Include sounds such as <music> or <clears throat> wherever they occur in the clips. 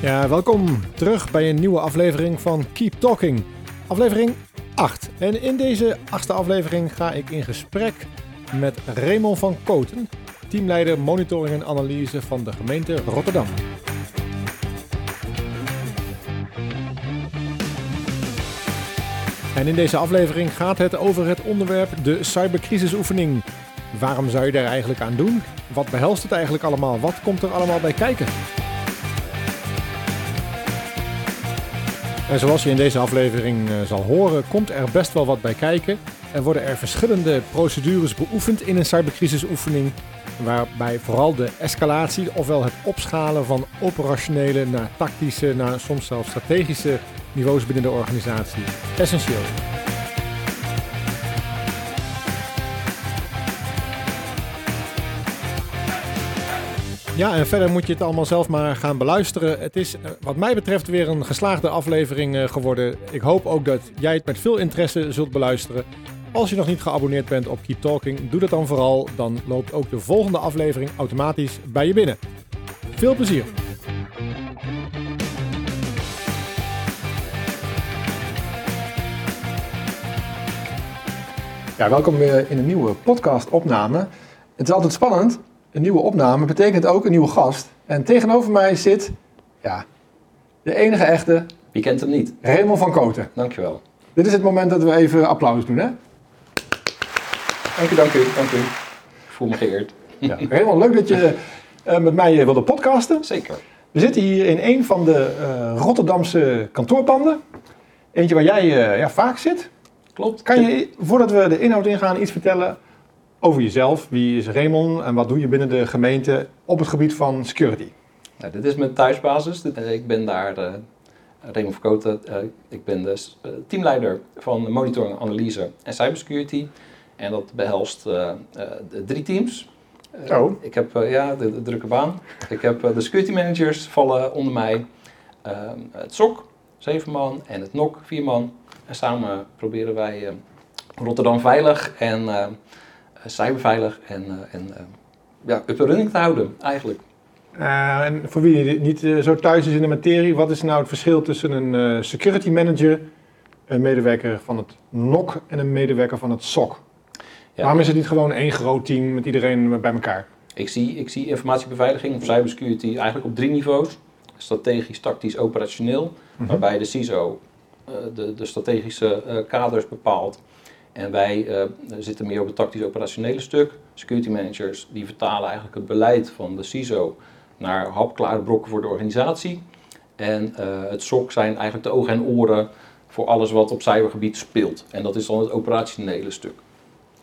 Ja, welkom terug bij een nieuwe aflevering van Keep Talking. Aflevering 8. En in deze achtste aflevering ga ik in gesprek met Raymond van Koten, teamleider monitoring en analyse van de gemeente Rotterdam. En in deze aflevering gaat het over het onderwerp de cybercrisisoefening. Waarom zou je daar eigenlijk aan doen? Wat behelst het eigenlijk allemaal? Wat komt er allemaal bij kijken? En zoals je in deze aflevering eh, zal horen, komt er best wel wat bij kijken. Er worden er verschillende procedures beoefend in een cybercrisisoefening, waarbij vooral de escalatie, ofwel het opschalen van operationele naar tactische, naar soms zelfs strategische niveaus binnen de organisatie essentieel is. Ja, en verder moet je het allemaal zelf maar gaan beluisteren. Het is eh, wat mij betreft weer een geslaagde aflevering eh, geworden. Ik hoop ook dat jij het met veel interesse zult beluisteren. Als je nog niet geabonneerd bent op Keep Talking, doe dat dan vooral. Dan loopt ook de volgende aflevering automatisch bij je binnen. Veel plezier! Ja, welkom weer in een nieuwe podcast-opname. Het is altijd spannend. Een nieuwe opname betekent ook een nieuwe gast. En tegenover mij zit, ja, de enige echte Wie kent hem niet? Raymond van Koten. Dankjewel. Dit is het moment dat we even applaus doen, hè? Dank u, dank u, dank u. Ik voel me geëerd. Ja. Raymond, leuk dat je eh, met mij wilde podcasten. Zeker. We zitten hier in een van de eh, Rotterdamse kantoorpanden. Eentje waar jij eh, ja, vaak zit. Klopt. Kan je, voordat we de inhoud ingaan, iets vertellen over jezelf? Wie is Raymond en wat doe je binnen de gemeente op het gebied van security? Nou, dit is mijn thuisbasis. Eh, Ik ben daar uh, Raymond Verkoten. Eh, ik ben dus eh, teamleider van monitoring, analyse en cybersecurity. En dat behelst eh, eh, de drie teams. Eh, Zo. Ik heb eh, ja, de, de drukke baan. Ik heb eh, de security managers vallen onder mij. Ehm, het SOC, zeven man. En het NOC, vier man. En samen proberen wij eh, Rotterdam veilig en eh, cyberveilig en, eh, en eh, ja, up and running te houden eigenlijk. Eh, en voor wie niet eh, zo thuis is in de materie, wat is nou het verschil tussen een eh, security manager, een medewerker van het NOC en een medewerker van het SOC? Ja. Waarom is het niet gewoon één groot team met iedereen bij elkaar? Ik zie, ik zie informatiebeveiliging of cybersecurity eigenlijk op drie niveaus. Strategisch, tactisch, operationeel. Mhm. Waarbij de CISO eh, de, de strategische eh, kaders bepaalt. En wij eh, zitten meer op het tactisch-operationele stuk. Security managers die vertalen eigenlijk het beleid van de CISO naar hapklare brokken voor de organisatie. En eh, het SOC zijn eigenlijk de ogen en oren voor alles wat op cybergebied speelt. En dat is dan het operationele stuk.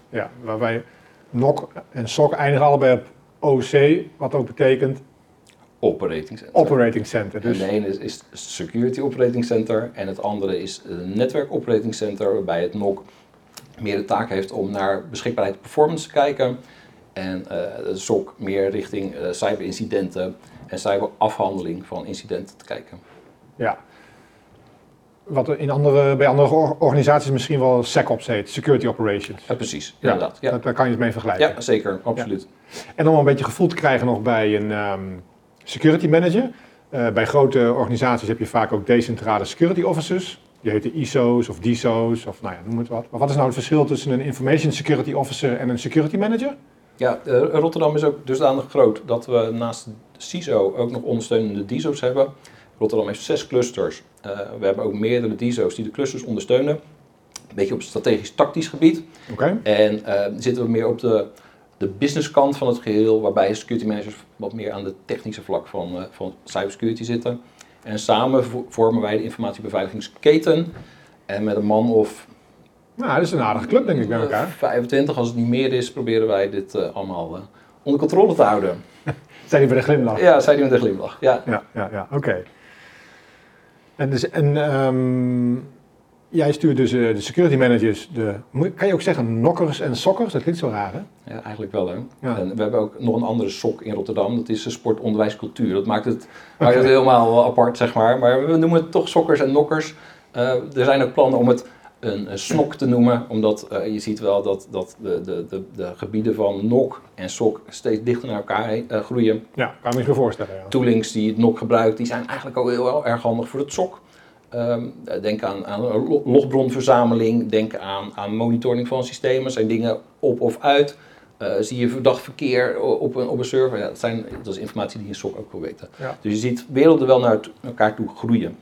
Ja, waarbij NOC en SOC eindigen allebei op OC, wat ook betekent Operating center. Operating Center. Dus de ene is, is Security Operating Center en het andere is een Netwerk Operating Center, waarbij het NOC meer de taak heeft om naar beschikbaarheid en performance te kijken. En eh de SOC meer richting eh, cyberincidenten en cyberafhandeling van incidenten te kijken. ja. Wat in andere, bij andere or- organisaties misschien wel SecOps heet, Security Operations. Ja, precies, inderdaad. Ja, Dat, daar kan je het mee vergelijken. ja zeker, absoluut. En om een beetje gevoel te krijgen nog bij een ehm, security manager. Eh, bij grote organisaties heb je vaak ook decentrale security officers. Die heten ISO's of DISO's of nou ja, noem het wat. Maar wat is nou het verschil tussen een information security officer en een security manager? Ja, eh, Rotterdam is ook dusdanig groot dat we naast de CISO ook nog ondersteunende DISO's hebben. Rotterdam heeft zes clusters. Eh, we hebben ook meerdere DISO's die de clusters ondersteunen. Een beetje op strategisch-tactisch gebied. Oké. En eh, zitten we meer op de, de businesskant van het geheel, waarbij security managers wat meer aan de technische vlak van, van cybersecurity zitten. En samen vo- vormen wij de informatiebeveiligingsketen. En met een man of Nou, dat is een aardige club denk ik bij eh, elkaar. 25, als het niet meer is, proberen wij dit eh, allemaal eh, onder controle te houden. <laughs> Zijn die bij de glimlach? Ja, zei hij met een glimlach. Ja. ja, ja, ja, oké. En, dus, en ehm, jij stuurt dus eh, de security managers, de, kan je ook zeggen nokkers en sokkers? Dat klinkt zo raar hè? Ja, eigenlijk wel hè. Ja. En we hebben ook nog een andere sok in Rotterdam, dat is de sport, onderwijs, cultuur. Dat maakt het, <laughs> maakt het helemaal apart zeg maar. Maar we noemen het toch sokkers en nokkers. Eh, er zijn ook plannen om het een, een SNOC te noemen, omdat je ziet wel dat, dat de, de, de, de gebieden van NOC en SOC steeds dichter naar elkaar heen, groeien. Ja, kan me je voorstellen. Ja. Toolings die het NOC gebruikt, die zijn eigenlijk ook heel erg handig voor het SOC. Ehm, denk aan, aan logbronverzameling, denk aan, aan monitoring van systemen. Zijn dingen op of uit? Uh, zie je verdacht verkeer op een, op een server? Ja, dat, zijn, dat is informatie die je SOC ook wil weten. Dus je ziet werelden wel naar elkaar toe groeien.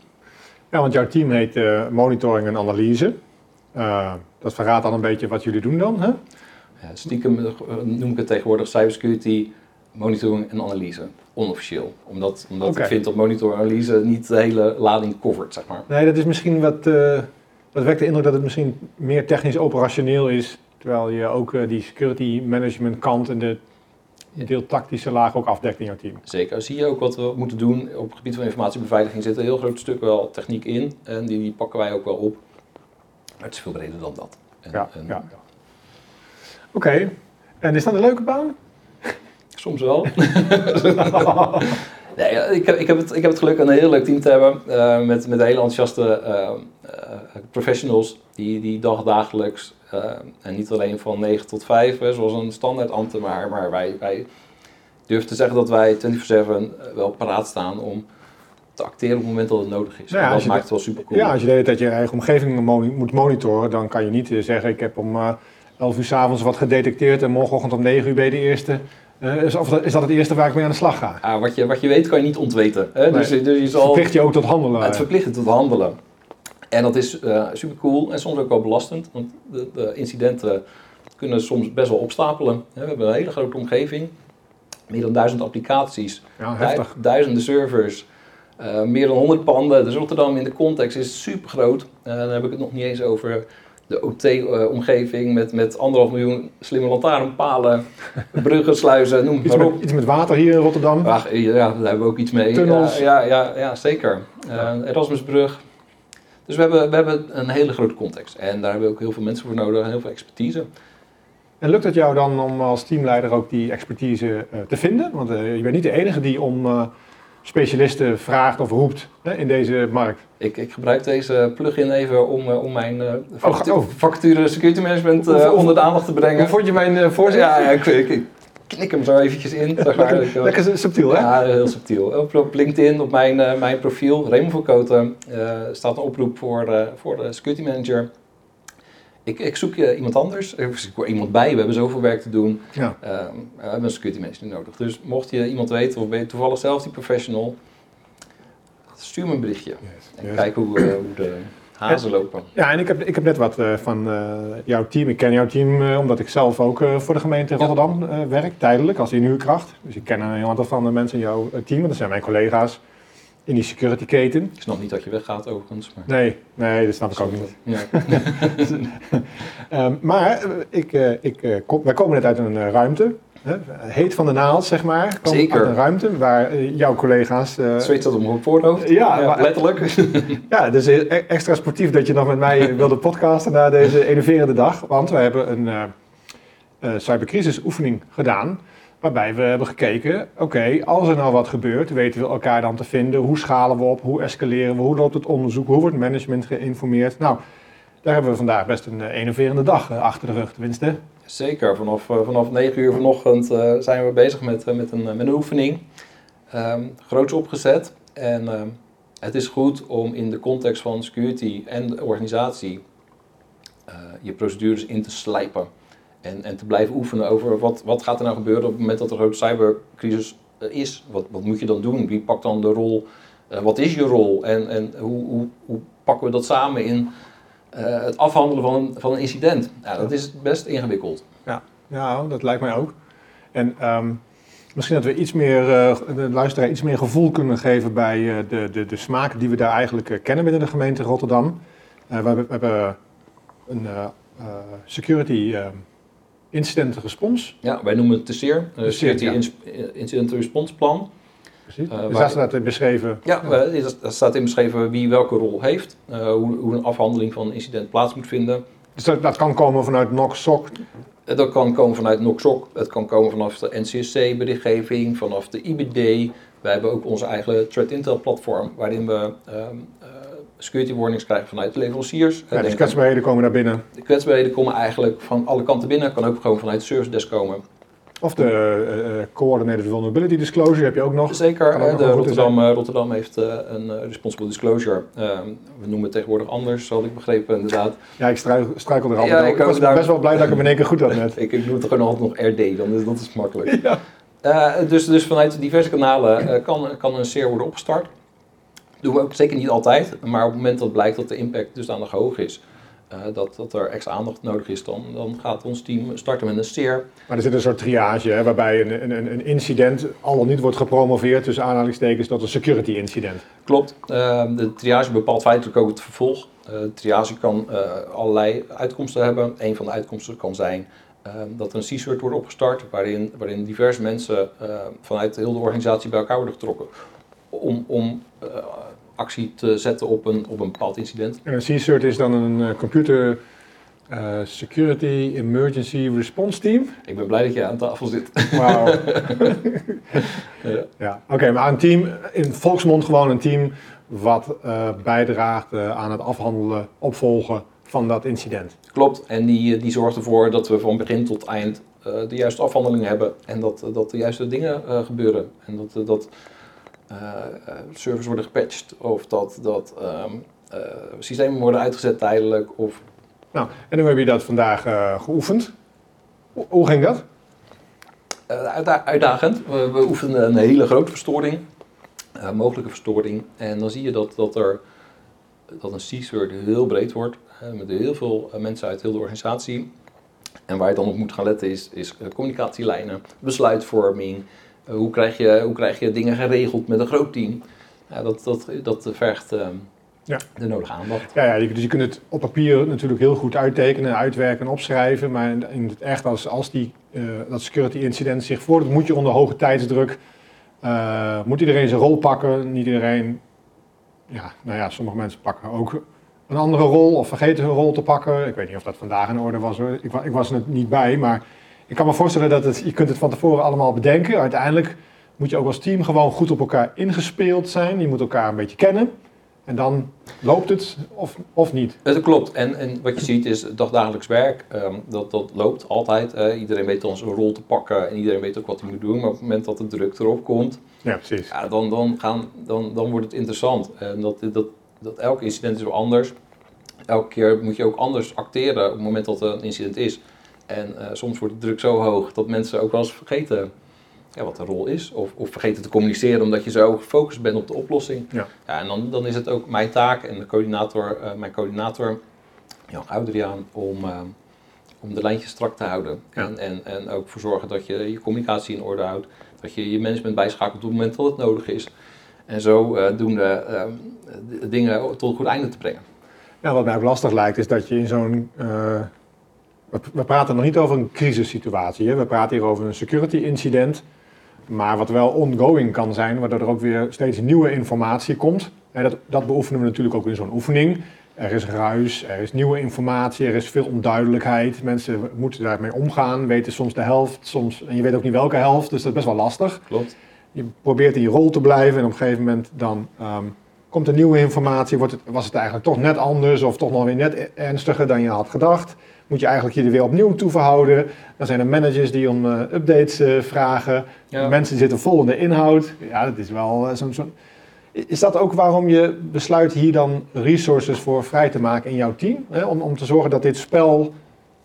Ja, want jouw team heet uh, Monitoring en Analyse. Uh, dat verraadt dan een beetje wat jullie doen dan, hè? Ja, stiekem noem ik het tegenwoordig cybersecurity monitoring en analyse onofficieel. Omdat, omdat ik vind dat monitor analyse niet de hele lading covert, zeg maar. Nee, dat is misschien wat, uh, wat wekt de indruk dat het misschien meer technisch operationeel is. Terwijl je ook uh, die security management kant en de deel tactische laag ook afdekt in jouw team. Zeker. Zie je ook wat we moeten doen op het gebied van informatiebeveiliging. zit een heel groot stuk wel techniek in. En die, die pakken wij ook wel op. Maar het is veel breder dan dat. En, ja, en, ja. Oké. En is dat een leuke baan? Soms wel. <laughs> <laughs> nee, ik, heb, ik, heb het, ik heb het geluk een heel leuk team te hebben. Uh, met, met hele enthousiaste uh, uh, professionals die, die dagdagelijks, en niet alleen van 9 tot 5, hè, zoals een standaard ambtenaar, maar wij, wij durven te zeggen dat wij 24-7 wel paraat staan om te acteren op het moment dat het nodig is. Nou ja, dat maakt het wel super cool. Ja, als je de hele tijd je eigen omgeving moet monitoren, dan kan je niet zeggen ik heb om 11 uur s avonds wat gedetecteerd en morgenochtend om 9 uur ben je de eerste uh, is, of, is dat het eerste waar ik mee aan de slag ga? Ah, wat, je, wat je weet kan je niet ontweten. Hè? Dus, dus je zal, verplicht je ook tot handelen. Het verplicht je tot handelen. En dat is uh, super cool en soms ook wel belastend. Want de, de, incidenten kunnen soms best wel opstapelen. We hebben een hele grote omgeving. Meer dan duizend applicaties. Ja, heftig. Duizenden servers. Uh, meer dan 100 panden. Dus Rotterdam in de context is super groot. Uh, dan heb ik het nog niet eens over de OT-omgeving met, met anderhalf miljoen slimme lantaarnpalen, <laughs> bruggen, sluizen, noem iets maar op. Met, iets met water hier in Rotterdam? Ach, ja, daar hebben we ook iets mee. Tunnels? Ja, ja, ja, zeker. Uh, Erasmusbrug. Dus we hebben, we hebben een hele grote context. En daar hebben we ook heel veel mensen voor nodig, heel veel expertise. En lukt het jou dan om als teamleider ook die expertise uh, te vinden? Want uh, je bent niet de enige die om specialisten vraagt of roept hè, in deze markt? Ik, ik, gebruik deze plugin even om, uh, om mijn uh, vacature, oh, vacature security management uh, onder de aandacht te brengen. Hoe vond je mijn voorzitter? Ja, ja ik, ik, knik hem zo eventjes in. Zeg maar. lekker, lekker, subtiel, hè? Ja, heel subtiel. Op, op LinkedIn, op mijn, mijn profiel, Raymond van Koten, staat een oproep voor, voor de security manager ik, ik zoek je iemand anders, ik zoek iemand bij, we hebben zoveel werk te doen. Ja. Um, we hebben een security manager nodig. Dus mocht je iemand weten of ben je toevallig zelf die professional, stuur me een berichtje. En kijk hoe, uh, hoe de hazen lopen. Ja, en ik heb, ik heb net wat uh, van jouw team. Ik ken jouw team omdat ik zelf ook voor de gemeente Rotterdam werk, tijdelijk, als inhuurkracht. Dus ik ken een heel aantal van de mensen in jouw team, dat zijn mijn collega's in die security keten. Ik snap niet dat je weggaat overigens. Maar... Nee, nee, dat snap ik ook niet. Ja. um, <laughs> maar eh, ik, uh, ik, uh, kom, wij komen net uit een uh, ruimte. Hè, heet van de naald, zeg maar. Zeker. Uit een ruimte waar jouw collega's... Uh, Zweet dat om een voorhoofd. Ja, ja letterlijk. <laughs> ja, dus extra sportief dat je nog met mij <laughs> wilde podcasten na deze enerverende dag. Want wij hebben een cybercrisis oefening gedaan Waarbij we hebben gekeken, oké, als er nou wat gebeurt, weten we elkaar dan te vinden. Hoe schalen we op? Hoe escaleren we? Hoe loopt het onderzoek? Hoe wordt management geïnformeerd? Nou, daar hebben we vandaag best een innoverende dag uh, achter de rug, tenminste. Zeker, vanaf, uh, vanaf 9 uur vanochtend zijn we bezig met, met, een, met een oefening. Um, groots opgezet. En ehm, het is goed om in de context van security en de organisatie je procedures in te slijpen. En, en te blijven oefenen over wat, wat gaat er nou gebeuren op het moment dat er een grote cybercrisis eh, is. Wat, wat moet je dan doen? Wie pakt dan de rol? Uh, wat is je rol? En, en hoe, hoe, hoe pakken we dat samen in uh, het afhandelen van een, van een incident? Ja, dat is best ingewikkeld. Ja, ja dat lijkt mij ook. En um, misschien dat we iets meer, uh, de luisteraar iets meer gevoel kunnen geven bij de, de, de smaken die we daar eigenlijk kennen binnen de gemeente Rotterdam. we, hebben, we hebben een security ehm, incident response. Ja, wij noemen het TSEER, uh, Security ja. Incident Response Plan. Precies. Uh, dus daar staat in beschreven. Ja, ja. daar staat in beschreven wie welke rol heeft, uh, hoe, hoe, een afhandeling van een incident plaats moet vinden. Dus dat, dat kan komen vanuit NOC-SOC? Dat kan komen vanuit NOC-SOC, het kan komen vanaf de NCSC-berichtgeving, vanaf de IBD. Wij hebben ook onze eigen Threat Intel platform, waarin we um, security warnings krijgen vanuit de leveranciers. Ja, dus kwetsbaarheden komen naar binnen. de kwetsbaarheden komen eigenlijk van alle kanten binnen. Kan ook gewoon vanuit de service desk komen. Of de eh, eh, Coordinated Vulnerability Disclosure heb je ook nog. Zeker, ook nog Rotterdam, Rotterdam heeft een responsible disclosure. Ehm, we noemen het tegenwoordig anders, had ik begrepen inderdaad. Ja, ik struikel, struikel er altijd Ja, over. ik was daar- best wel blij dat ik hem in één keer goed had net. <laughs> Ik, ik noem het gewoon altijd nog RD, dan is dat is makkelijk. <laughs> Ja. Dus, dus vanuit diverse kanalen kan, kan een SEER worden opgestart. Doen we ook zeker niet altijd, maar op het moment dat blijkt dat de impact dusdanig hoog is, eh, dat, dat er extra aandacht nodig is, dan, dan gaat ons team starten met een SEER. Maar er zit een soort triage hè, waarbij een, een, een incident al dan niet wordt gepromoveerd tussen aanhalingstekens tot een security incident. Klopt, eh, de triage bepaalt feitelijk ook het vervolg. De triage kan eh, allerlei uitkomsten hebben. Een van de uitkomsten kan zijn eh, dat er een C-cert wordt opgestart, waarin, waarin diverse mensen vanuit heel de organisatie bij elkaar worden getrokken om, om actie te zetten op een, op een bepaald incident. C-CERT is dan een eh, Computer eh, Security Emergency Response Team. Ik ben blij dat je aan tafel zit. Wauw. <laughs> Ja. ja, oké, maar een team, in volksmond gewoon een team wat eh, bijdraagt aan het afhandelen, opvolgen van dat incident. Klopt, en die, die zorgt ervoor dat we van begin tot eind de juiste afhandeling hebben en dat, dat de juiste dingen gebeuren. En dat, dat servers worden gepatcht of dat, dat eh, systemen worden uitgezet tijdelijk. Of, Nou, en dan heb je dat vandaag eh, geoefend. Hoe- Hoe ging dat? eh, uitda- uitdagend. We, we oefenen een hele grote verstoring, eh, mogelijke verstoring. En dan zie je dat, dat, er, dat een C-cert heel breed wordt, eh, met heel veel eh, mensen uit heel de organisatie. En waar je dan op moet gaan letten is, is eh, communicatielijnen, besluitvorming. Eh, hoe, krijg je, hoe krijg je dingen geregeld met een groot team? Ja, dat, dat, dat vergt ehm, Ja. de nodige aandacht. Ja, ja, je- dus je kunt het op papier natuurlijk heel goed uittekenen, uitwerken en opschrijven. Maar in het echt, als, als die, eh, dat security incident zich voordoet, moet je onder hoge tijdsdruk. eh, moet iedereen zijn rol pakken. Niet iedereen, ja, nou ja, sommige mensen pakken ook een andere rol of vergeten hun rol te pakken. Ik weet niet of dat vandaag in orde was hoor. Ik, ik was er niet bij, maar ik kan me voorstellen dat het, je kunt het van tevoren allemaal bedenken. Uiteindelijk moet je ook als team gewoon goed op elkaar ingespeeld zijn. Je moet elkaar een beetje kennen. En dan loopt het of, of niet. Dat klopt. En, en wat je ziet is dagdagelijks werk. ehm, dat, dat loopt altijd. iedereen weet dan zijn rol te pakken en iedereen weet ook wat hij moet doen. Maar op het moment dat de druk erop komt, Ja, precies. ja, dan, dan, gaan, dan, dan wordt het interessant. En dat, dat, dat elk incident is wel anders. Elke keer moet je ook anders acteren op het moment dat er een incident is. En eh, soms wordt de druk zo hoog dat mensen ook wel eens vergeten ja, wat de rol is. Of, of vergeten te communiceren omdat je zo gefocust bent op de oplossing. Ja. Ja, en dan, dan is het ook mijn taak en de coördinator, eh, mijn coördinator, Jan Oudriaan, om, eh, om de lijntjes strak te houden. Ja. En, en, en ook voor zorgen dat je je communicatie in orde houdt. Dat je je management bijschakelt op het moment dat het nodig is. En zo doen de, de dingen tot een goed einde te brengen. Ja, wat mij ook lastig lijkt is dat je in zo'n. We, we praten nog niet over een crisissituatie. Hè? We praten hier over een security incident. Maar wat wel ongoing kan zijn, waardoor er ook weer steeds nieuwe informatie komt. En dat, dat beoefenen we natuurlijk ook in zo'n oefening. Er is ruis, er is nieuwe informatie, er is veel onduidelijkheid. Mensen moeten daarmee omgaan, weten soms de helft, soms, en je weet ook niet welke helft, dus dat is best wel lastig. Klopt. Je probeert in je rol te blijven en op een gegeven moment dan ehm, komt er nieuwe informatie. Wordt het, was het eigenlijk toch net anders of toch nog weer net e- ernstiger dan je had gedacht? Moet je eigenlijk je er weer opnieuw toe verhouden? Dan zijn er managers die om eh, updates eh, vragen. Ja. Mensen zitten vol in de inhoud. Ja, dat is wel eh, zo'n... is dat ook waarom je besluit hier dan resources voor vrij te maken in jouw team? Hè? Om, om te zorgen dat dit spel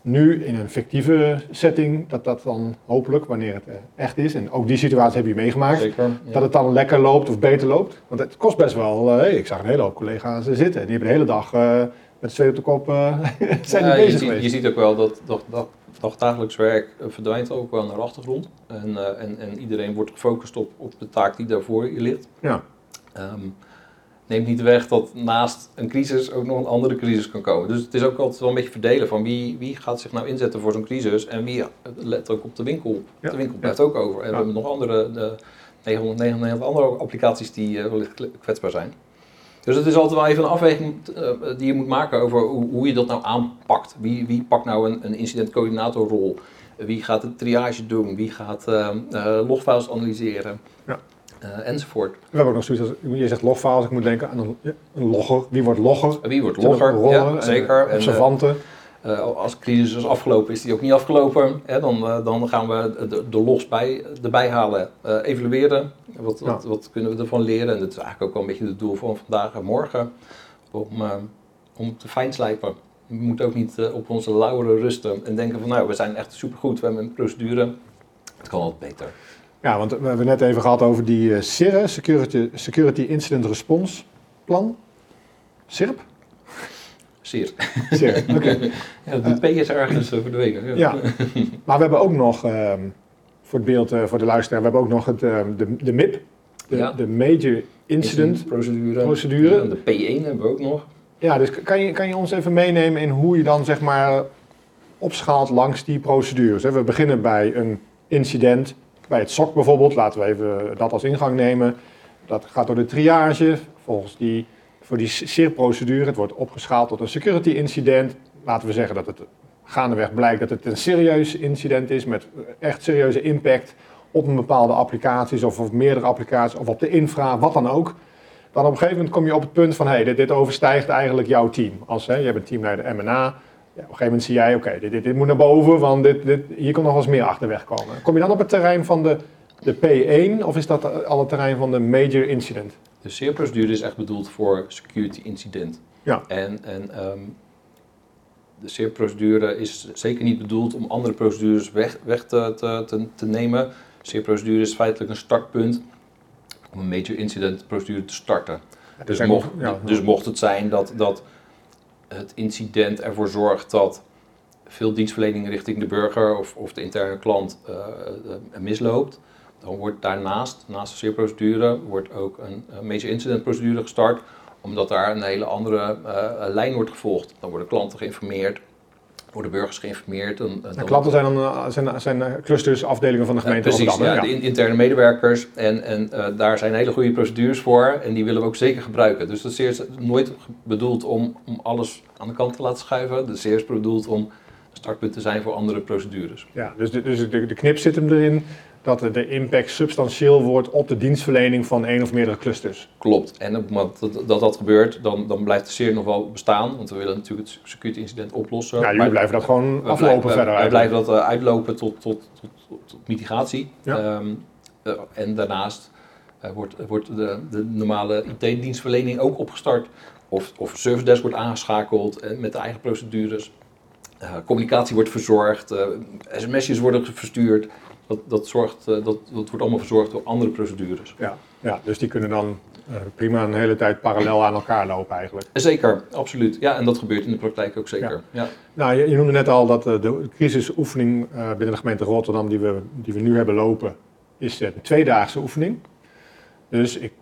nu in een fictieve setting, dat dat dan hopelijk, wanneer het echt is, en ook die situatie heb je meegemaakt, Zeker. ja. dat het dan lekker loopt of beter loopt. Want het kost best wel, hey, ik zag een hele hoop collega's zitten, die hebben de hele dag met twee op de kop eh, <laughs> zijn je, bezig ziet, je ziet ook wel dat dag, dag, dagdagelijks werk eh, verdwijnt ook wel naar de achtergrond. En, eh, en, en iedereen wordt gefocust op, op de taak die daarvoor je ligt. Ja. Ehm, neemt niet weg dat naast een crisis ook nog een andere crisis kan komen. Dus het is ook altijd wel een beetje verdelen van wie, wie gaat zich nou inzetten voor zo'n crisis en wie let ook op de winkel. Ja, De winkel ja. blijft ook over. En we hebben nog andere, de 999 andere applicaties die wellicht kwetsbaar zijn. Dus het is altijd wel even een afweging eh, die je moet maken over hoe, hoe je dat nou aanpakt. Wie, wie pakt nou een, een incidentcoördinatorrol? Wie gaat de triage doen? Wie gaat eh, eh, logfiles analyseren? Ja. Enzovoort. We hebben ook nog zoiets als, je zegt logfiles, ik moet denken aan een, een logger. Wie wordt logger? Wie wordt er logger? Ja, en, zeker. En, Observanten. Eh, als de crisis is afgelopen, is die ook niet afgelopen. Hè? Dan, eh, dan gaan we de, de logs bij, erbij halen, eh, evalueren. Wat, wat, wat kunnen we ervan leren? En dat is eigenlijk ook wel een beetje het doel van vandaag en morgen. Om, om te fijnslijpen. We moeten ook niet op onze lauweren rusten en denken van nou, we zijn echt supergoed. We hebben een procedure. Het kan altijd beter. Ja, want we hebben net even gehad over die SIRE, Security, Security Incident Response Plan. SIRP? Zeer. <laughs> Oké. Ja, de P is ergens verdwenen. Ja, maar we hebben ook nog, ehm, voor het beeld, eh, voor de luisteraar, we hebben ook nog het, ehm, de, de MIP, de, Ja. de Major Incident. procedure. procedure. Ja, de P1 hebben we ook nog. Ja, dus kan je, kan je ons even meenemen in hoe je dan zeg maar opschaalt langs die procedures? hè? We beginnen bij een incident, bij het SOC bijvoorbeeld, laten we even dat als ingang nemen. Dat gaat door de triage, volgens die, voor die SIR-procedure. Het wordt opgeschaald tot een security incident. Laten we zeggen dat het gaandeweg blijkt dat het een serieus incident is met echt serieuze impact op een bepaalde applicaties of op meerdere applicaties of op de infra, wat dan ook. Dan op een gegeven moment kom je op het punt van, hé, hey, dit, overstijgt eigenlijk jouw team. Als hè, je hebt een team naar de M&A, ja, op een gegeven moment zie jij, oké, dit, dit, dit moet naar boven, want dit, dit, hier kan nog wel eens meer achterweg komen. Kom je dan op het terrein van de, de P1 of is dat al het terrein van de major incident? De SEER-procedure is echt bedoeld voor security incident. Ja. En, en ehm, de SEER-procedure is zeker niet bedoeld om andere procedures weg, weg te, te, te, te nemen. De SEER-procedure is feitelijk een startpunt om een major incident procedure te starten. Dus mocht, ja, dus mocht het zijn dat, dat het incident ervoor zorgt dat veel dienstverlening richting de burger of, of de interne klant eh, eh, misloopt, dan wordt daarnaast, naast de SEER-procedure, wordt ook een, een major incident procedure gestart, omdat daar een hele andere eh, lijn wordt gevolgd. Dan worden klanten geïnformeerd, worden burgers geïnformeerd. Dan, De dan- klanten zijn dan eh, zijn, zijn eh, clusters, afdelingen van de gemeente precies, Rotterdam. ja, de in- interne medewerkers. En, en eh, daar zijn hele goede procedures voor en die willen we ook zeker gebruiken. Dus dat is eerst nooit bedoeld om, om alles aan de kant te laten schuiven. Dat is eerst bedoeld om een startpunt te zijn voor andere procedures. Ja, dus, de, dus de, de knip zit hem erin dat de- de impact substantieel wordt op de dienstverlening van één of meerdere clusters. Klopt. En op het moment dat dat, dat gebeurt, dan, dan blijft de SEER nog wel bestaan. Want we willen natuurlijk het security incident oplossen. Ja, jullie blijven dat gewoon we aflopen blijven- verder. Wij blijven dat eh, uitlopen tot, tot, tot, tot, tot mitigatie. Ja. Ehm, eh, en daarnaast eh, wordt, wordt de, de normale IT-dienstverlening ook opgestart. Of, of service desk wordt aangeschakeld en met de eigen procedures. Communicatie wordt verzorgd, sms'jes worden verstuurd. Dat, dat, zorgt, eh, dat, dat wordt allemaal verzorgd door andere procedures. Ja, ja, dus die kunnen dan eh, prima een hele tijd parallel aan elkaar lopen eigenlijk. Zeker, absoluut. Ja, en dat gebeurt in de praktijk ook zeker. Ja. Nou, je, je noemde net al dat eh, de crisisoefening eh, binnen de gemeente Rotterdam die we, die we nu hebben lopen, is een tweedaagse oefening. Dus ik,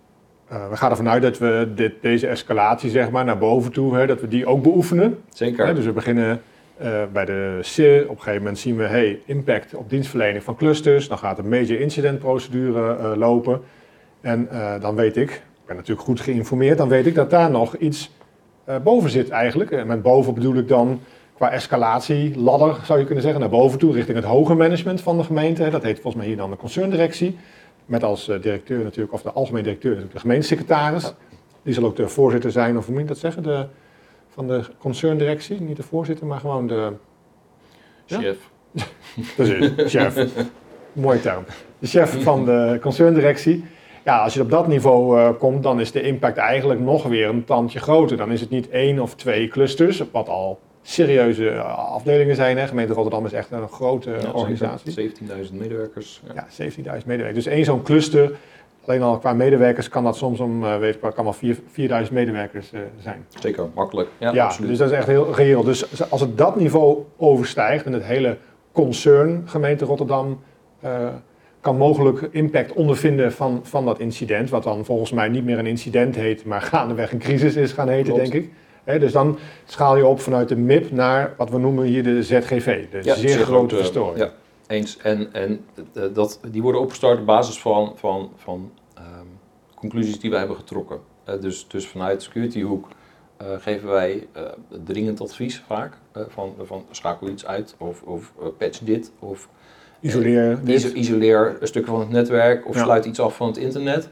eh, we gaan ervan uit dat we dit, deze escalatie zeg maar, naar boven toe, hè, dat we die ook beoefenen. Zeker. Dus we beginnen eh, bij de SIR. Op een gegeven moment zien we hey, impact op dienstverlening van clusters. Dan gaat de major incident procedure eh, lopen. En eh, dan weet ik, ik ben natuurlijk goed geïnformeerd, dan weet ik dat daar nog iets boven zit eigenlijk. En met boven bedoel ik dan qua escalatie, ladder zou je kunnen zeggen, naar boven toe richting het hoger management van de gemeente. Dat heet volgens mij hier dan de concerndirectie. Met als directeur natuurlijk, of de algemeen directeur natuurlijk de gemeentesecretaris. Die zal ook de voorzitter zijn, of hoe moet je dat zeggen, de, van de concerndirectie. Niet de voorzitter, maar gewoon de, Ja? Chef. <laughs> Precies, chef. Mooie term. De chef van de concerndirectie. Ja, als je op dat niveau eh, komt, dan is de impact eigenlijk nog weer een tandje groter. Dan is het niet één of twee clusters, wat al serieuze eh, afdelingen zijn. Hè. Gemeente Rotterdam is echt een grote Ja, organisatie. zeker. 17.000 medewerkers. Ja. Ja, 17.000 medewerkers. Dus één zo'n cluster, alleen al qua medewerkers kan dat soms om, eh, weet ik wel, kan wel 4 4.000 medewerkers eh, zijn. Zeker, makkelijk. Ja, Ja, absoluut. dus dat is echt heel reëel. Dus als het dat niveau overstijgt en het hele concern gemeente Rotterdam eh, kan mogelijk impact ondervinden van, van dat incident, wat dan volgens mij niet meer een incident heet, maar gaandeweg een crisis is gaan heten, Klopt. denk ik. Hè, dus dan schaal je op vanuit de MIP naar wat we noemen hier de ZGV, de Ja, zeer, grote verstoring. Ja, eens. En, en eh, dat, die worden opgestart op basis van, van, van ehm, conclusies die wij hebben getrokken. Eh, dus, dus vanuit securityhoek eh geven wij dringend advies vaak. van, van schakel iets uit of, of patch dit of Isoleer dit. iso- isoleer een stuk van het netwerk of Ja. sluit iets af van het internet.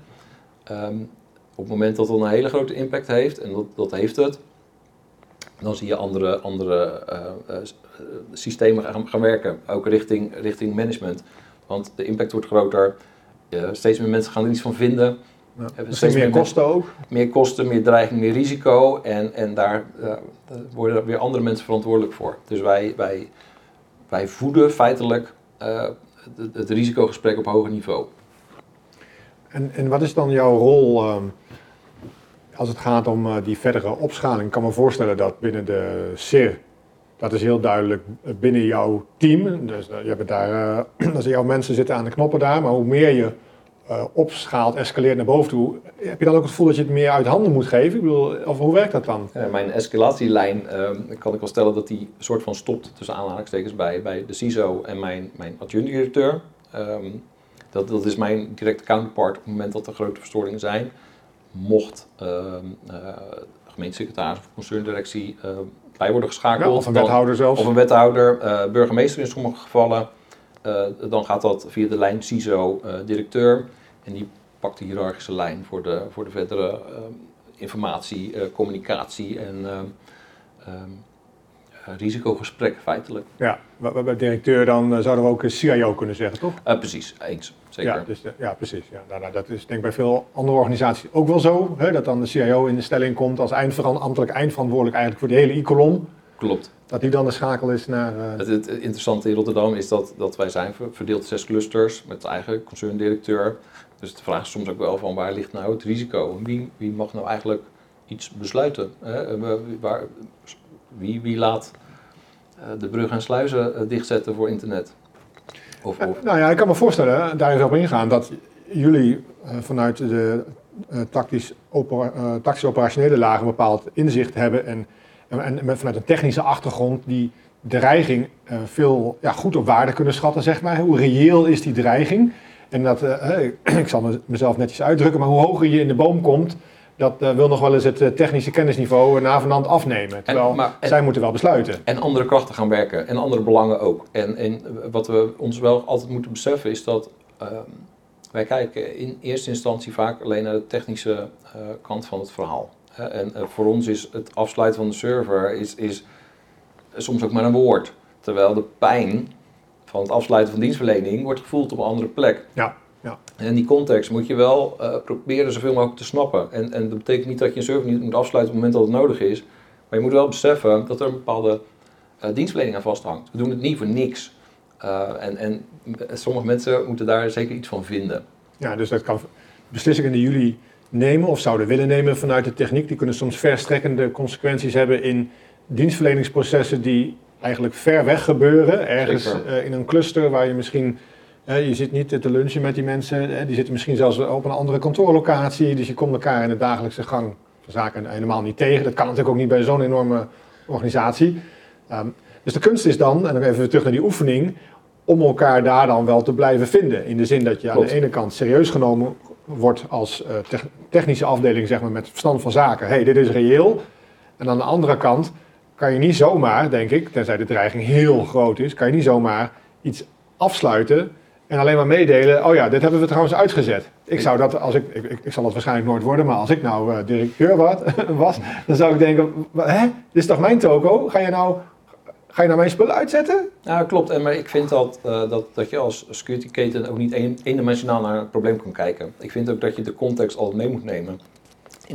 Ehm, op het moment dat het een hele grote impact heeft, en dat, dat heeft het, dan zie je andere, andere systemen gaan, gaan, werken, ook richting, richting management. Want de impact wordt groter, steeds meer mensen gaan er iets van vinden. Ja. Steeds meer, kosten ook? Meer kosten, meer dreiging, meer risico. En, en daar worden weer andere mensen verantwoordelijk voor. Dus wij, wij, wij voeden feitelijk het, het risicogesprek op hoger niveau. En, en wat is dan jouw rol ehm, als het gaat om uh, die verdere opschaling? Ik kan me voorstellen dat binnen de CIR, dat is heel duidelijk binnen jouw team. Dus uh, je hebt daar, <clears throat> dat jouw mensen zitten aan de knoppen daar, maar hoe meer je opschaalt, escaleert naar boven toe, heb je dan ook het gevoel dat je het meer uit handen moet geven? Ik bedoel, of hoe werkt dat dan? mijn escalatielijn ehm, kan ik wel stellen dat die soort van stopt tussen aanhalingstekens bij, bij de CISO en mijn, mijn adjunct-directeur. Ehm, dat, dat is mijn directe counterpart op het moment dat er grote verstoringen zijn. Mocht uh, uh, gemeentesecretaris of concerndirectie uh, bij worden geschakeld. of een wethouder zelfs. Of een wethouder, uh, burgemeester in sommige gevallen. Uh, dan gaat dat via de lijn CISO-directeur. en die pakt de hiërarchische lijn voor de, voor de verdere informatie, communicatie en eh, risicogesprek feitelijk. Ja, bij directeur dan eh, zouden we ook een CIO kunnen zeggen, toch? Uh, precies, eens. Zeker. Ja, dus, ja precies. Ja. Nou, nou, dat is denk ik bij veel andere organisaties ook wel zo. Hè, dat dan de CIO in de stelling komt als eindverantwoordelijk eindverantwoordelijk eigenlijk voor de hele e-kolom. Klopt. Dat die dan de schakel is naar... Uh... Het, het, interessante in Rotterdam is dat, dat wij zijn verdeeld zes clusters met eigen concerndirecteur. Dus de vraag is soms ook wel van waar ligt nou het risico? Wie, wie mag nou eigenlijk iets besluiten? Hè? Waar, wie, wie laat uh, de brug en sluizen uh, dichtzetten voor internet? Of, of... nou ja, ik kan me voorstellen, daar is op ingaan, dat jullie vanuit de tactisch, opera, tactisch operationele lagen een bepaald inzicht hebben en, en, en, vanuit een technische achtergrond die dreiging veel ja, goed op waarde kunnen schatten, zeg maar. Hoe reëel is die dreiging? En dat, <clears throat> ik zal mezelf netjes uitdrukken, maar hoe hoger je in de boom komt, dat uh, wil nog wel eens het uh, technische kennisniveau na vanand afnemen. Terwijl en, maar, en, zij moeten wel besluiten. En andere krachten gaan werken en andere belangen ook. En, en wat we ons wel altijd moeten beseffen is dat uh, wij kijken in eerste instantie vaak alleen naar de technische eh, kant van het verhaal. en voor ons is het afsluiten van de server is, is soms ook maar een woord. Terwijl de pijn van het afsluiten van dienstverlening wordt gevoeld op een andere plek. Ja. En die context moet je wel uh, proberen zoveel mogelijk te snappen. En, en dat betekent niet dat je een server niet moet afsluiten op het moment dat het nodig is. Maar je moet wel beseffen dat er een bepaalde uh, dienstverlening aan vasthangt. We doen het niet voor niks. Uh, en, en sommige mensen moeten daar zeker iets van vinden. Ja, dus dat kan beslissingen die jullie nemen of zouden willen nemen vanuit de techniek, die kunnen soms verstrekkende consequenties hebben in dienstverleningsprocessen die eigenlijk ver weg gebeuren. Ergens in een cluster waar je misschien je zit niet te lunchen met die mensen, die zitten misschien zelfs op een andere kantoorlocatie, dus je komt elkaar in de dagelijkse gang van zaken helemaal niet tegen. Dat kan natuurlijk ook niet bij zo'n enorme organisatie. Ehm, dus de kunst is dan, en dan even terug naar die oefening, om elkaar daar dan wel te blijven vinden. In de zin dat je aan de ene kant serieus genomen wordt als uh, technische afdeling, zeg maar, met verstand van zaken. hey, dit is reëel. En aan de andere kant kan je niet zomaar, denk ik, tenzij de dreiging heel groot is, kan je niet zomaar iets afsluiten en alleen maar meedelen, oh ja, dit hebben we trouwens uitgezet. Ik zou dat, als ik, ik, ik zal dat waarschijnlijk nooit worden, maar als ik nou uh, directeur was, <laughs> was, dan zou ik denken, hè, dit is toch mijn toko? Ga je nou, ga je nou mijn spullen uitzetten? Ja, klopt. En, maar ik vind dat, uh, dat, dat je als security keten ook niet eendimensionaal naar het probleem kan kijken. Ik vind ook dat je de context altijd mee moet nemen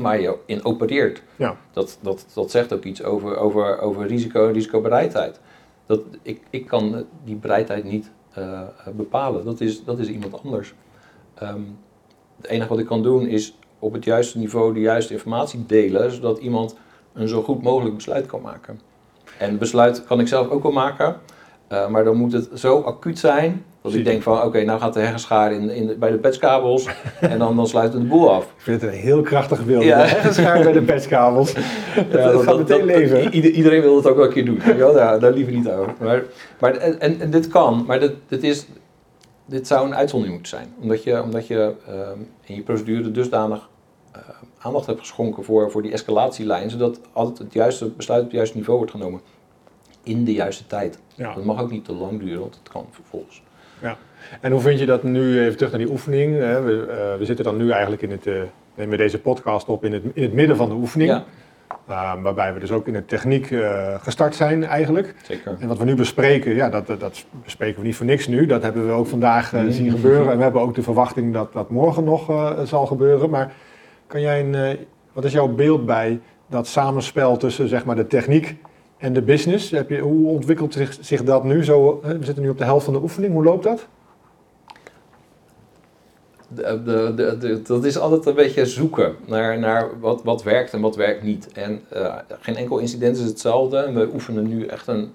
waar je in opereert. Ja. Dat, dat, dat zegt ook iets over, over, over risico en risicobereidheid. Dat, ik, ik kan die bereidheid niet uh, bepalen. Dat is, dat is iemand anders. Um, het enige wat ik kan doen is op het juiste niveau de juiste informatie delen, zodat iemand een zo goed mogelijk besluit kan maken. En besluit kan ik zelf ook wel maken, uh, maar dan moet het zo acuut zijn dat ik denk van, oké, okay, nou gaat de heggenschaar in, in, bij de patchkabels <laughs> en dan, dan sluit het de boel af. Ik vind het een heel krachtig beeld, ja. de heggenschaar bij de patchkabels. <laughs> ja, dat, dat, gaat meteen leven. iedereen wil het ook wel een keer doen, ja, daar, daar liever niet over. Maar, maar, en, en, dit kan, maar dit, dit, is, dit zou een uitzondering moeten zijn. Omdat je, omdat je um, in je procedure dusdanig uh, aandacht hebt geschonken voor, voor die escalatielijn, zodat altijd het juiste besluit op het juiste niveau wordt genomen in de juiste tijd. Ja. Dat mag ook niet te lang duren, want het kan vervolgens. En hoe vind je dat nu, even terug naar die oefening, hè? We, uh, we, zitten dan nu eigenlijk in het, uh, nemen deze podcast op in het, in het midden van de oefening. Ja. Uh, waarbij we dus ook in de techniek gestart zijn eigenlijk. Zeker. En wat we nu bespreken, ja, dat, dat bespreken we niet voor niks nu. Dat hebben we ook vandaag zien gebeuren. En we hebben ook de verwachting dat dat morgen nog zal gebeuren. Maar kan jij een, wat is jouw beeld bij dat samenspel tussen zeg maar, de techniek en de business? Heb je, hoe ontwikkelt zich, zich dat nu? Zo, we zitten nu op de helft van de oefening. Hoe loopt dat? De, de, de, dat is altijd een beetje zoeken naar, naar wat, wat werkt en wat werkt niet. En uh, geen enkel incident is hetzelfde. we oefenen nu echt een,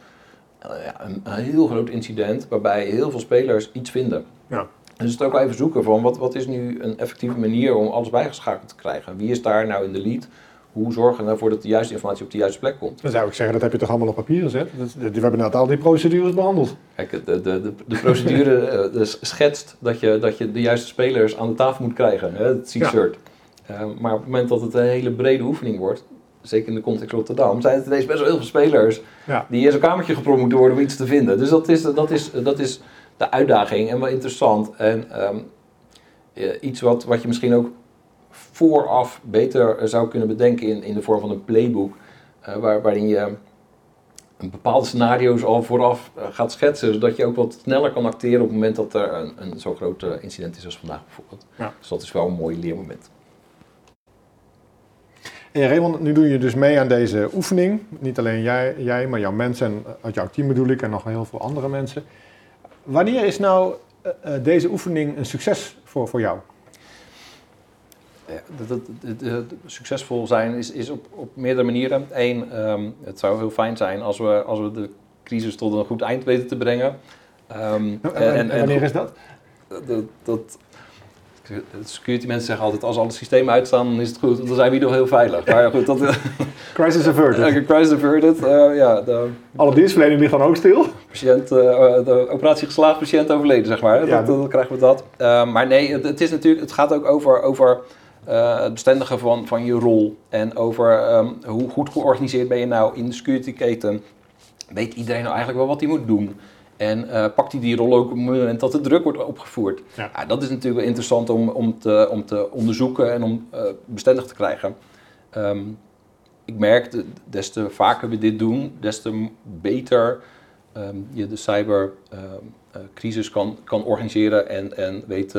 uh, ja, een, een, heel groot incident waarbij heel veel spelers iets vinden. Ja. Dus het ook wel even zoeken van wat, wat is nu een effectieve manier om alles bijgeschakeld te krijgen. Wie is daar nou in de lead? Hoe zorgen we ervoor dat de juiste informatie op de juiste plek komt? Dan zou ik zeggen, dat heb je toch allemaal op papier gezet? We hebben net al die procedures behandeld. Kijk, de, de, de, de procedure <laughs> eh, dus schetst dat je, dat je de juiste spelers aan de tafel moet krijgen, hè, het t-shirt. Ja. Uh, maar op het moment dat het een hele brede oefening wordt, zeker in de context Rotterdam, zijn het ineens best wel heel veel spelers ja. die in zo'n kamertje gepropt moeten worden om iets te vinden. Dus dat is, dat is, dat is de uitdaging en wel interessant. En um, iets wat, wat je misschien ook vooraf beter zou kunnen bedenken in, in de vorm van een playbook, uh, waar, waarin je een bepaalde scenario's al vooraf uh, gaat schetsen, zodat je ook wat sneller kan acteren op het moment dat er een, een zo groot incident is als vandaag bijvoorbeeld. Ja. Dus dat is wel een mooi leermoment. En Raymond, nu doe je dus mee aan deze oefening. Niet alleen jij, jij maar jouw mensen en uit jouw team bedoel ik en nog heel veel andere mensen. Wanneer is nou deze oefening een succes voor, voor jou? Dat, dat, succesvol zijn is, is op, op meerdere manieren. Eén, um, het zou heel fijn zijn als we, als we de crisis tot een goed eind weten te brengen. Um, en, en, en, wanneer is dat? Dat, dat, security mensen zeggen altijd, als alle systemen uitstaan, dan is het goed. Dan zijn we nog heel veilig. Maar goed, dat, <laughs> crisis averted. <laughs> Crisis averted, uh, ja. De, alle dienstverlening ligt dan ook stil? Patiënt, uh, de operatie geslaagd, patiënt overleden, zeg maar. Ja, dat, dan krijgen we dat. maar nee, het, het, is natuurlijk, het gaat ook over... over het bestendigen van, van je rol en over um, hoe goed georganiseerd ben je nou in de security keten. Weet iedereen nou eigenlijk wel wat hij moet doen? En uh, pakt hij die rol ook op het moment dat de druk wordt opgevoerd? Ja. ja dat is natuurlijk wel interessant om, om, te, om te onderzoeken en om uh, bestendig te krijgen. Um, ik merk, des te vaker we dit doen, des te beter um, je de cybercrisis kan, kan organiseren en, en weet,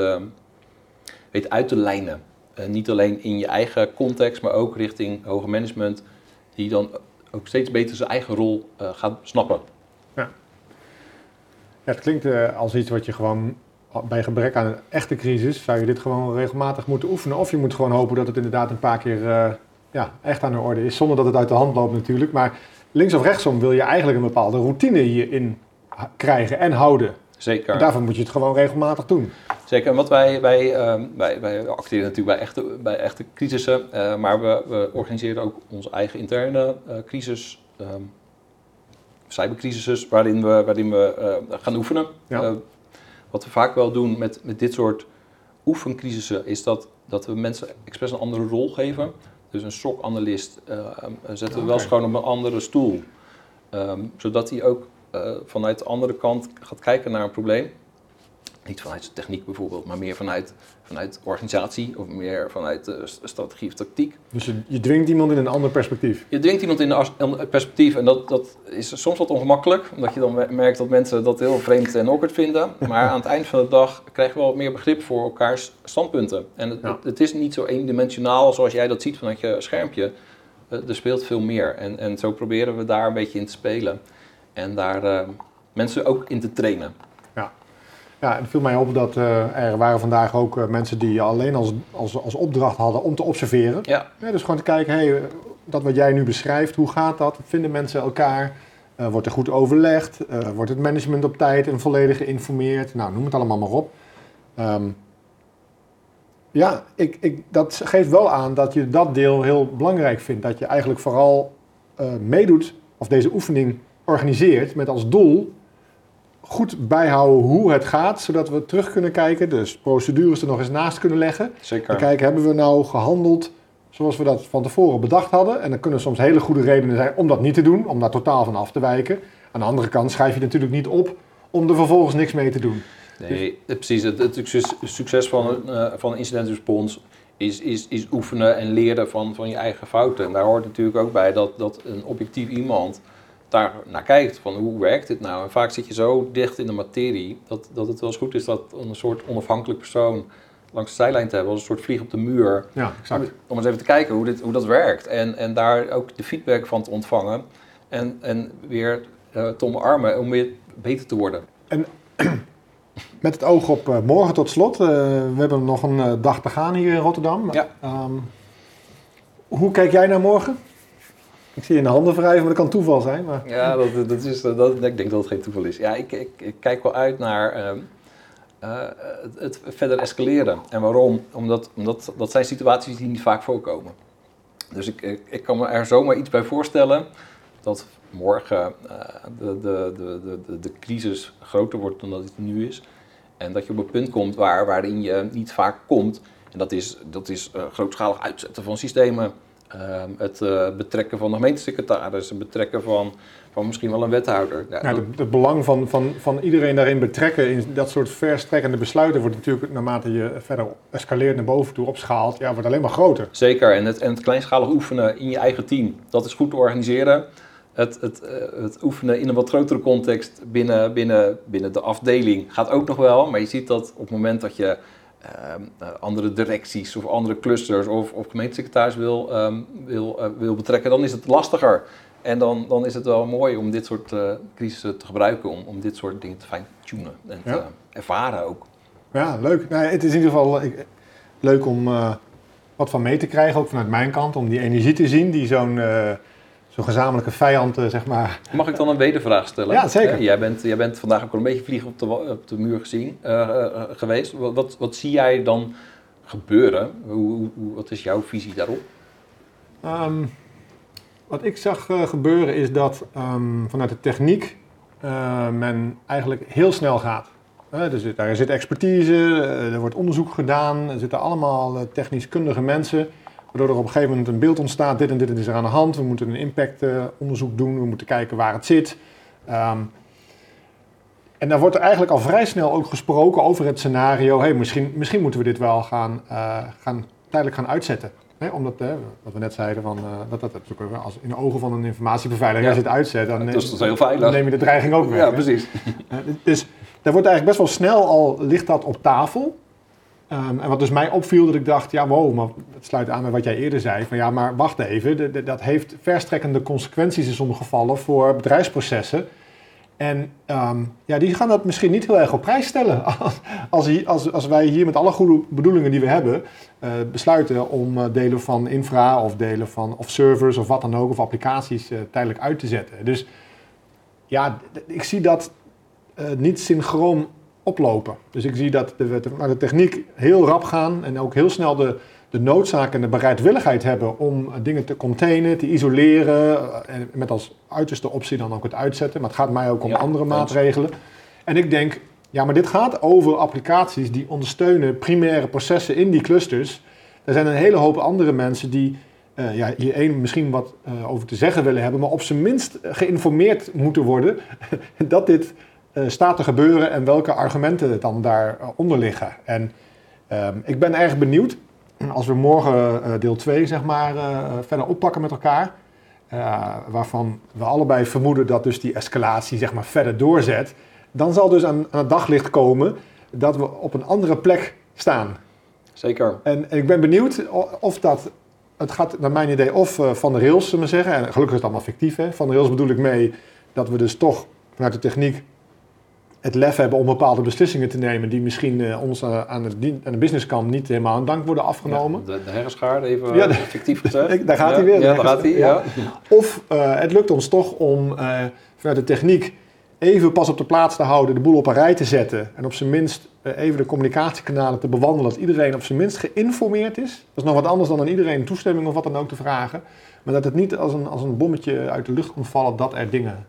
weet uit te lijnen. Uh, niet alleen in je eigen context, maar ook richting hoger management, die dan ook steeds beter zijn eigen rol uh, gaat snappen. Ja. ja het klinkt uh, als iets wat je gewoon bij gebrek aan een echte crisis, zou je dit gewoon regelmatig moeten oefenen. Of je moet gewoon hopen dat het inderdaad een paar keer ja, echt aan de orde is, zonder dat het uit de hand loopt natuurlijk. Maar links of rechtsom wil je eigenlijk een bepaalde routine hierin krijgen en houden. Zeker. En daarvoor moet je het gewoon regelmatig doen. Zeker, en wat wij, wij, uh, wij, wij acteren natuurlijk bij echte, bij echte crisissen, uh, maar we, we, organiseren ook onze eigen interne uh, crisis, um, cybercrisissen, waarin we, waarin we gaan oefenen. Ja. wat we vaak wel doen met, met dit soort oefencrisissen, is dat, dat we mensen expres een andere rol geven. Dus een SOC-analyst zetten we wel eens gewoon op een andere stoel. Um, zodat hij ook vanuit de andere kant gaat kijken naar een probleem niet vanuit techniek bijvoorbeeld, maar meer vanuit, vanuit organisatie of meer vanuit uh, strategie of tactiek. Dus je, je dwingt iemand in een ander perspectief? Je dwingt iemand in een ander perspectief en dat, dat is soms wat ongemakkelijk, omdat je dan merkt dat mensen dat heel vreemd en awkward vinden. <laughs> Maar aan het eind van de dag krijgen we wel meer begrip voor elkaars standpunten. En het, het, het, is niet zo eendimensionaal zoals jij dat ziet vanuit je schermpje. Uh, er speelt veel meer en, en zo proberen we daar een beetje in te spelen. En daar uh, mensen ook in te trainen. Ja, het viel mij op dat uh, er waren vandaag ook uh, mensen die alleen als, als, als opdracht hadden om te observeren. Ja. ja dus gewoon te kijken, hey, dat wat jij nu beschrijft, hoe gaat dat? Vinden mensen elkaar? Uh, wordt er goed overlegd? wordt het management op tijd en volledig geïnformeerd? Nou, noem het allemaal maar op. Um, ja, ik, ik, dat geeft wel aan dat je dat deel heel belangrijk vindt. Dat je eigenlijk vooral meedoet, of deze oefening organiseert met als doel goed bijhouden hoe het gaat, zodat we terug kunnen kijken, dus procedures er nog eens naast kunnen leggen. Zeker. En kijken, hebben we nou gehandeld zoals we dat van tevoren bedacht hadden? En er kunnen soms hele goede redenen zijn om dat niet te doen, om daar totaal van af te wijken. Aan de andere kant schrijf je natuurlijk niet op om er vervolgens niks mee te doen. Nee, precies. Het, het succes, succes van, een, uh, van incident response is, is, is oefenen en leren van, van je eigen fouten. En daar hoort natuurlijk ook bij dat, dat een objectief iemand daar naar kijkt van hoe werkt dit nou. En vaak zit je zo dicht in de materie dat, dat het wel eens goed is dat een soort onafhankelijk persoon langs de zijlijn te hebben, als een soort vlieg op de muur. Ja, exact. Om, eens even te kijken hoe, dit, hoe dat werkt en, en daar ook de feedback van te ontvangen en, en weer uh, te omarmen om weer beter te worden. En <clears throat> met het oog op uh, morgen tot slot, uh, we hebben nog een dag te gaan hier in Rotterdam. Ja. Um, hoe kijk jij naar morgen? Ik zie je in de handen wrijven, maar dat kan toeval zijn. Maar... Ja, dat, dat is, dat, ik denk dat het geen toeval is. Ja, ik, ik, kijk wel uit naar uh, uh, het, verder escaleren. En waarom? Omdat, omdat dat zijn situaties die niet vaak voorkomen. Dus ik, ik, kan me er zomaar iets bij voorstellen dat morgen uh, de, de, de, de, de crisis groter wordt dan dat het nu is. En dat je op een punt komt waar, waarin je niet vaak komt. En dat is, dat is grootschalig uitzetten van systemen Ehm, het uh, betrekken van de gemeentesecretaris, het betrekken van, van misschien wel een wethouder. Ja, ja, het, belang van, van, van iedereen daarin betrekken in dat soort verstrekkende besluiten wordt natuurlijk naarmate je verder escaleert naar boven toe opschaalt, ja, wordt alleen maar groter. Zeker, en het, en het kleinschalig oefenen in je eigen team, dat is goed te organiseren. Het, het, uh, het oefenen in een wat grotere context binnen, binnen, binnen de afdeling gaat ook nog wel, maar je ziet dat op het moment dat je uh, andere directies of andere clusters of, of gemeentesecretaris wil, um, wil, uh, wil betrekken, dan is het lastiger. En dan, dan is het wel mooi om dit soort uh, crisissen te gebruiken, om, om dit soort dingen te fine-tunen en ja. te ervaren ook. Ja, leuk. Nou, het is in ieder geval leuk om wat van mee te krijgen, ook vanuit mijn kant, om die energie te zien die zo'n zo'n gezamenlijke vijand, uh, zeg maar. Mag ik dan een wedervraag stellen? Ja, zeker. Uh, jij, bent, jij bent vandaag ook al een beetje vliegen op de, op de muur gezien, uh, geweest. Wat, wat, wat, zie jij dan gebeuren? Hoe, hoe, wat is jouw visie daarop? Um, wat ik zag gebeuren is dat um, vanuit de techniek men eigenlijk heel snel gaat. dus daar zit expertise, er wordt onderzoek gedaan, er zitten allemaal technisch kundige mensen Waardoor er op een gegeven moment een beeld ontstaat, dit en dit is er aan de hand. We moeten een impactonderzoek doen, we moeten kijken waar het zit. Um, en dan wordt er eigenlijk al vrij snel ook gesproken over het scenario. Hey, misschien, misschien moeten we dit wel gaan, uh, gaan tijdelijk gaan uitzetten. Hè, omdat, uh, wat we net zeiden, van, uh, dat, dat, dat als in de ogen van een informatiebeveiliger ja. het uitzet, dan, dat is dat heel dan neem je de dreiging ook weg. Ja, precies. dus daar wordt eigenlijk best wel snel al, ligt dat op tafel. Um, en wat dus mij opviel, dat ik dacht, ja wow, maar het sluit aan bij wat jij eerder zei. Van ja, maar wacht even, dat heeft verstrekkende consequenties in sommige gevallen voor bedrijfsprocessen. En um, ja, die gaan dat misschien niet heel erg op prijs stellen. <laughs> Als, als, als wij hier met alle goede bedoelingen die we hebben, uh, besluiten om uh, delen van infra of delen van of servers of wat dan ook, of applicaties uh, tijdelijk uit te zetten. Dus ja, ik zie dat niet synchroon oplopen. Dus ik zie dat de, de techniek heel rap gaan en ook heel snel de, de noodzaak en de bereidwilligheid hebben om dingen te containen, te isoleren. En met als uiterste optie dan ook het uitzetten. Maar het gaat mij ook om ja, andere maatregelen. En ik denk, ja, maar dit gaat over applicaties die ondersteunen primaire processen in die clusters. Er zijn een hele hoop andere mensen die uh, ja, hier één misschien wat uh, over te zeggen willen hebben, maar op zijn minst geïnformeerd moeten worden <laughs> dat dit staat te gebeuren en welke argumenten dan daaronder liggen. En um, ik ben erg benieuwd als we morgen uh, deel 2 zeg maar, verder oppakken met elkaar. waarvan we allebei vermoeden dat dus die escalatie zeg maar, verder doorzet. Dan zal dus aan, aan het daglicht komen dat we op een andere plek staan. Zeker. En, en ik ben benieuwd of dat het gaat naar mijn idee of uh, van de rails, zullen we zeggen. En gelukkig is het allemaal fictief. Hè? Van de rails bedoel ik mee dat we dus toch vanuit de techniek het lef hebben om bepaalde beslissingen te nemen die misschien uh, ons uh, aan, de, aan de businesskant niet helemaal aan dank worden afgenomen. Ja, de, de herreschaar, even ja, de, fictief gezegd. <laughs> daar gaat hij weer. Ja, daar gaat hij, ja. Of uh, het lukt ons toch om vanuit de techniek even pas op de plaats te houden, de boel op een rij te zetten en op zijn minst even de communicatiekanalen te bewandelen, dat iedereen op zijn minst geïnformeerd is. Dat is nog wat anders dan aan iedereen toestemming of wat dan ook te vragen. Maar dat het niet als een, als een bommetje uit de lucht komt vallen dat er dingen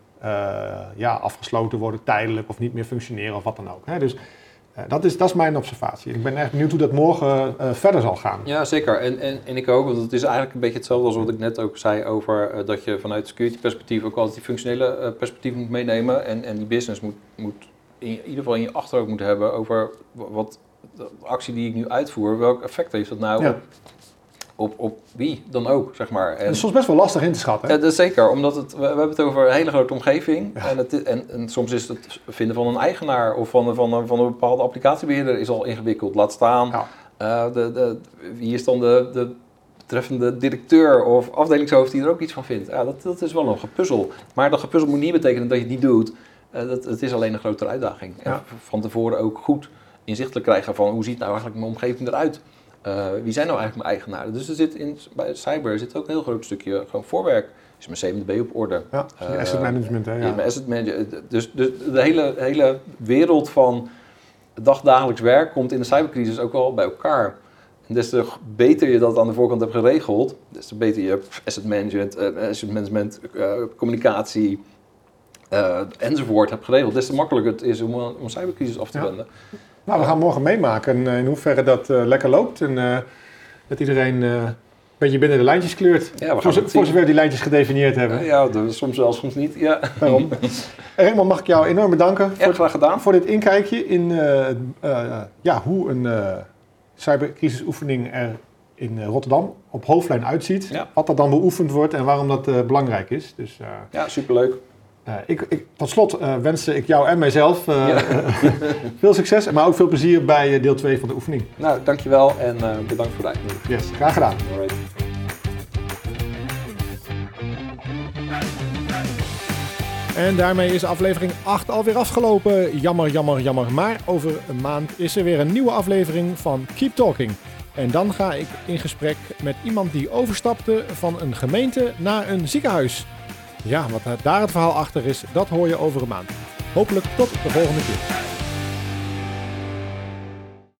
ja, afgesloten worden tijdelijk of niet meer functioneren of wat dan ook. Hè? Dus uh, dat, is, dat is mijn observatie. Ik ben echt benieuwd hoe dat morgen uh, verder zal gaan. Ja, zeker. En, en, en ik ook, want het is eigenlijk een beetje hetzelfde als wat ik net ook zei over dat je vanuit security perspectief ook altijd die functionele perspectief moet meenemen en, en die business moet, moet in ieder geval in je achterhoofd moet hebben over wat de actie die ik nu uitvoer, welk effect heeft dat nou Ja. op, op, op wie dan ook, zeg maar. En, Dat is soms best wel lastig in te schatten. hè? ja, dat is zeker, omdat het, we, we hebben het over een hele grote omgeving. Ja. En, het, en, en soms is het vinden van een eigenaar of van, een- van, een, van een bepaalde applicatiebeheerder is al ingewikkeld. Laat staan, Ja. eh, de, de, wie is dan de, de betreffende directeur of afdelingshoofd die er ook iets van vindt. Ja, dat, dat is wel een gepuzzel. Maar dat gepuzzel moet niet betekenen dat je het niet doet. Eh, dat, het is alleen een grotere uitdaging. Ja. van tevoren ook goed inzichtelijk krijgen van hoe ziet nou eigenlijk mijn omgeving eruit? Eh, wie zijn nou eigenlijk mijn eigenaren? Dus er zit in, bij cyber zit ook een heel groot stukje gewoon voorwerk. Is mijn 7B op orde? Ja, Eh, asset management, hè? Ja. Mijn asset manager. Dus, dus de hele, hele wereld van dagdagelijks werk komt in de cybercrisis ook wel bij elkaar. En des te beter je dat aan de voorkant hebt geregeld, des te beter je asset management, eh, asset management eh, communicatie eh, enzovoort hebt geregeld, des te makkelijker het is om, eh, om een cybercrisis af te Ja. Nou, we gaan morgen meemaken eh, in hoeverre dat eh, lekker loopt. En eh, dat iedereen een beetje binnen de lijntjes kleurt. Ja, we gaan voor, voor zover die lijntjes gedefinieerd hebben. Ja, dat soms wel, soms niet. Ja, <laughs> Daarom. Raymond, mag ik jou enorm bedanken voor, graag gedaan. voor dit inkijkje in ja, hoe een eh cybercrisisoefening er in Rotterdam op hoofdlijn uitziet. Ja. Wat er dan beoefend wordt en waarom dat belangrijk is. Dus Ja, superleuk. Eh, ik, ik, tot slot eh, wens ik jou en mijzelf eh, Ja. <laughs> veel succes, maar ook veel plezier bij deel 2 van de oefening. Nou, dankjewel en eh, bedankt voor de uitnodiging. Yes, graag gedaan. Alright. En daarmee is aflevering 8 alweer afgelopen. Jammer, jammer, jammer. Maar over een maand is er weer een nieuwe aflevering van Keep Talking. En dan ga ik in gesprek met iemand die overstapte van een gemeente naar een ziekenhuis. Ja, wat daar het verhaal achter is, dat hoor je over een maand. Hopelijk tot de volgende keer.